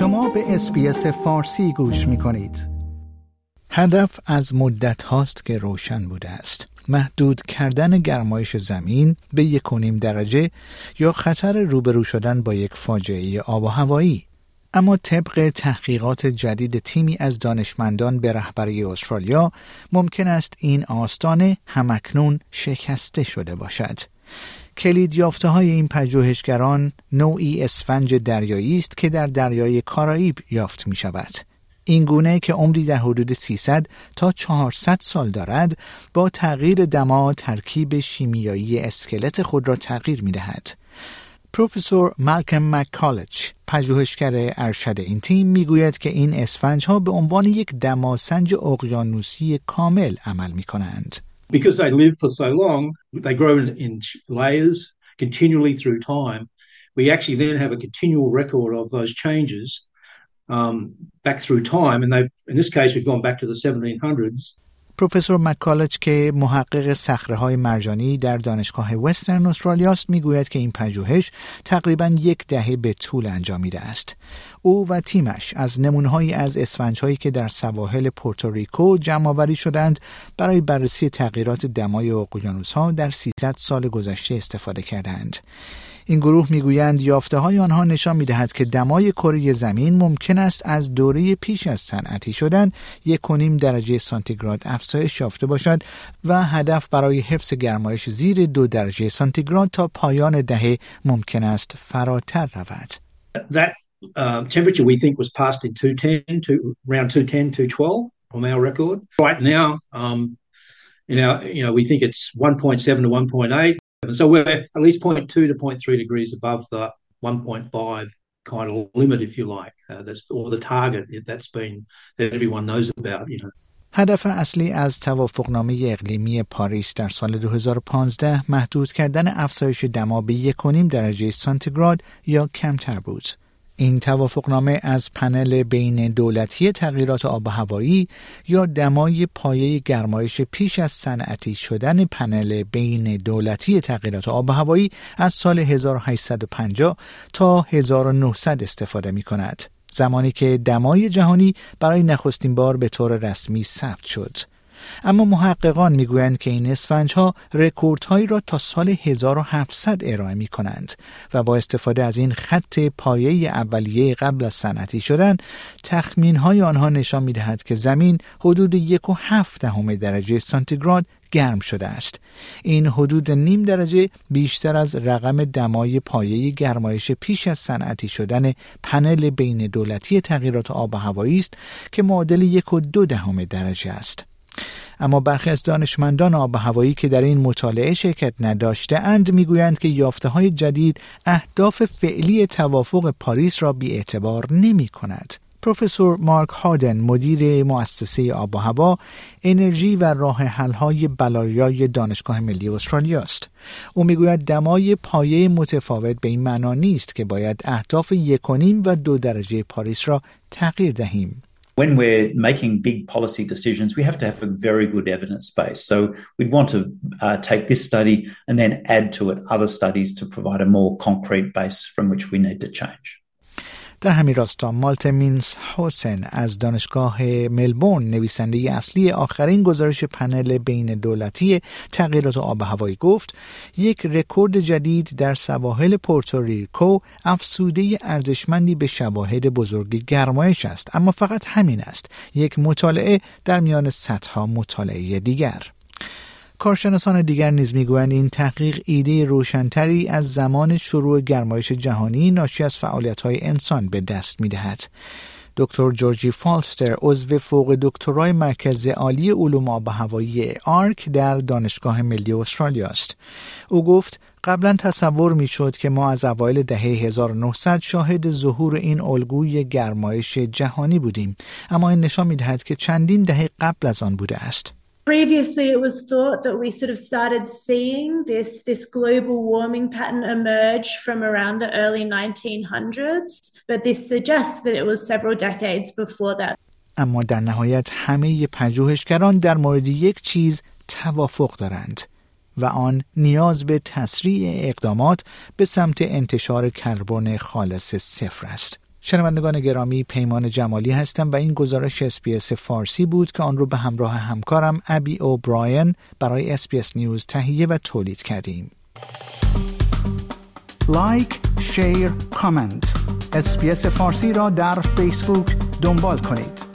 شما به اسپیس فارسی گوش می کنید. هدف از مدت هاست که روشن بوده است. محدود کردن گرمایش زمین به یک درجه یا خطر روبرو شدن با یک فاجعه آب و هوایی اما طبق تحقیقات جدید تیمی از دانشمندان به رهبری استرالیا ممکن است این آستانه همکنون شکسته شده باشد. کلید یافته های این پژوهشگران نوعی اسفنج دریایی است که در دریای کارائیب یافت می شود. این گونه که عمری در حدود 300 تا 400 سال دارد با تغییر دما ترکیب شیمیایی اسکلت خود را تغییر می دهد. پروفسور مالکم مکالچ پژوهشگر ارشد این تیم می‌گوید که این اسفنج ها به عنوان یک دماسنج اقیانوسی کامل عمل می کنند. Because they live for so long, they grow in layers continually through time. We actually then have a continual record of those changes um, back through time. And they, in this case, we've gone back to the 1700s. پروفسور مکالج که محقق سخره های مرجانی در دانشگاه وسترن استرالیاست می‌گوید که این پژوهش تقریبا یک دهه به طول انجامیده است. او و تیمش از نمونههایی از اسفنجهایی که در سواحل پورتوریکو جمع آوری شدند برای بررسی تغییرات دمای اقیانوس ها در 300 سال گذشته استفاده کردند. این گروه می‌گویند یافته های آنها نشان می‌دهد که دمای کره زمین ممکن است از دوره پیش از صنعتی شدن یک کنیم درجه سانتیگراد افزایش یافته باشد و هدف برای حفظ گرمایش زیر دو درجه سانتیگراد تا پایان دهه ممکن است فراتر رود. That uh, temperature we think was passed in 210 to around 210 212 from our record. Right now, um, you know, you know, we think it's 1.7 to 1.8. So we're at least 0.2 to 0.3 degrees above the 1.5 kind of limit, if you like, uh, that's, or the target that's been that everyone knows about, you know. هدف اصلی از توافقنامه اقلیمی پاریس در سال 2015 محدود کردن افزایش دما به یک درجه سانتیگراد یا کمتر بود. این توافقنامه از پنل بین دولتی تغییرات آب و هوایی یا دمای پایه گرمایش پیش از صنعتی شدن پنل بین دولتی تغییرات آب و هوایی از سال 1850 تا 1900 استفاده می کند. زمانی که دمای جهانی برای نخستین بار به طور رسمی ثبت شد. اما محققان می‌گویند که این اسفنج ها رکوردهایی را تا سال 1700 ارائه می کنند و با استفاده از این خط پایه اولیه قبل از صنعتی شدن تخمین های آنها نشان می دهد که زمین حدود یک و هفت دهم درجه سانتیگراد گرم شده است. این حدود نیم درجه بیشتر از رقم دمای پایه گرمایش پیش از صنعتی شدن پنل بین دولتی تغییرات آب و هوایی است که معادل یک و دو دهم درجه است. اما برخی از دانشمندان آب و هوایی که در این مطالعه شرکت نداشته اند می‌گویند که یافته های جدید اهداف فعلی توافق پاریس را بی اعتبار نمی کند. پروفسور مارک هادن مدیر مؤسسه آب و هوا انرژی و راه حل‌های بلاریای دانشگاه ملی استرالیا است او می‌گوید دمای پایه متفاوت به این معنا نیست که باید اهداف یکونیم و دو درجه پاریس را تغییر دهیم when we're making big policy decisions, we have to have a very good evidence base. So we'd want to uh, take this study and then add to it other studies to provide a more concrete base from which we need to change. در همین راستا مالت مینس حسن از دانشگاه ملبورن نویسنده اصلی آخرین گزارش پنل بین دولتی تغییرات آب هوایی گفت یک رکورد جدید در سواحل پورتوریکو افسوده ارزشمندی به شواهد بزرگ گرمایش است. اما فقط همین است یک مطالعه در میان صدها مطالعه دیگر. کارشناسان دیگر نیز می‌گویند این تحقیق ایده روشنتری از زمان شروع گرمایش جهانی ناشی از فعالیت‌های انسان به دست می‌دهد. دکتر جورجی فالستر عضو فوق دکترای مرکز عالی علوم آب هوایی آرک در دانشگاه ملی استرالیا است. او گفت قبلا تصور می‌شد که ما از اوایل دهه 1900 شاهد ظهور این الگوی گرمایش جهانی بودیم اما این نشان می‌دهد که چندین دهه قبل از آن بوده است. Previously, it was thought that we sort of started seeing this, this global warming pattern emerge from around the early 1900s, but this suggests that it was several decades before that. اما در نهایت همه پژوهشگران در مورد یک چیز توافق دارند و آن نیاز به تسریع اقدامات به سمت انتشار کربن خالص صفر است. شنوندگان گرامی پیمان جمالی هستم و این گزارش SBS فارسی بود که آن رو به همراه همکارم Abby O'Brien برای SBS News تهیه و تولید کردیم. like، share، comment. اسپیس فارسی را در فیسبوک دنبال کنید.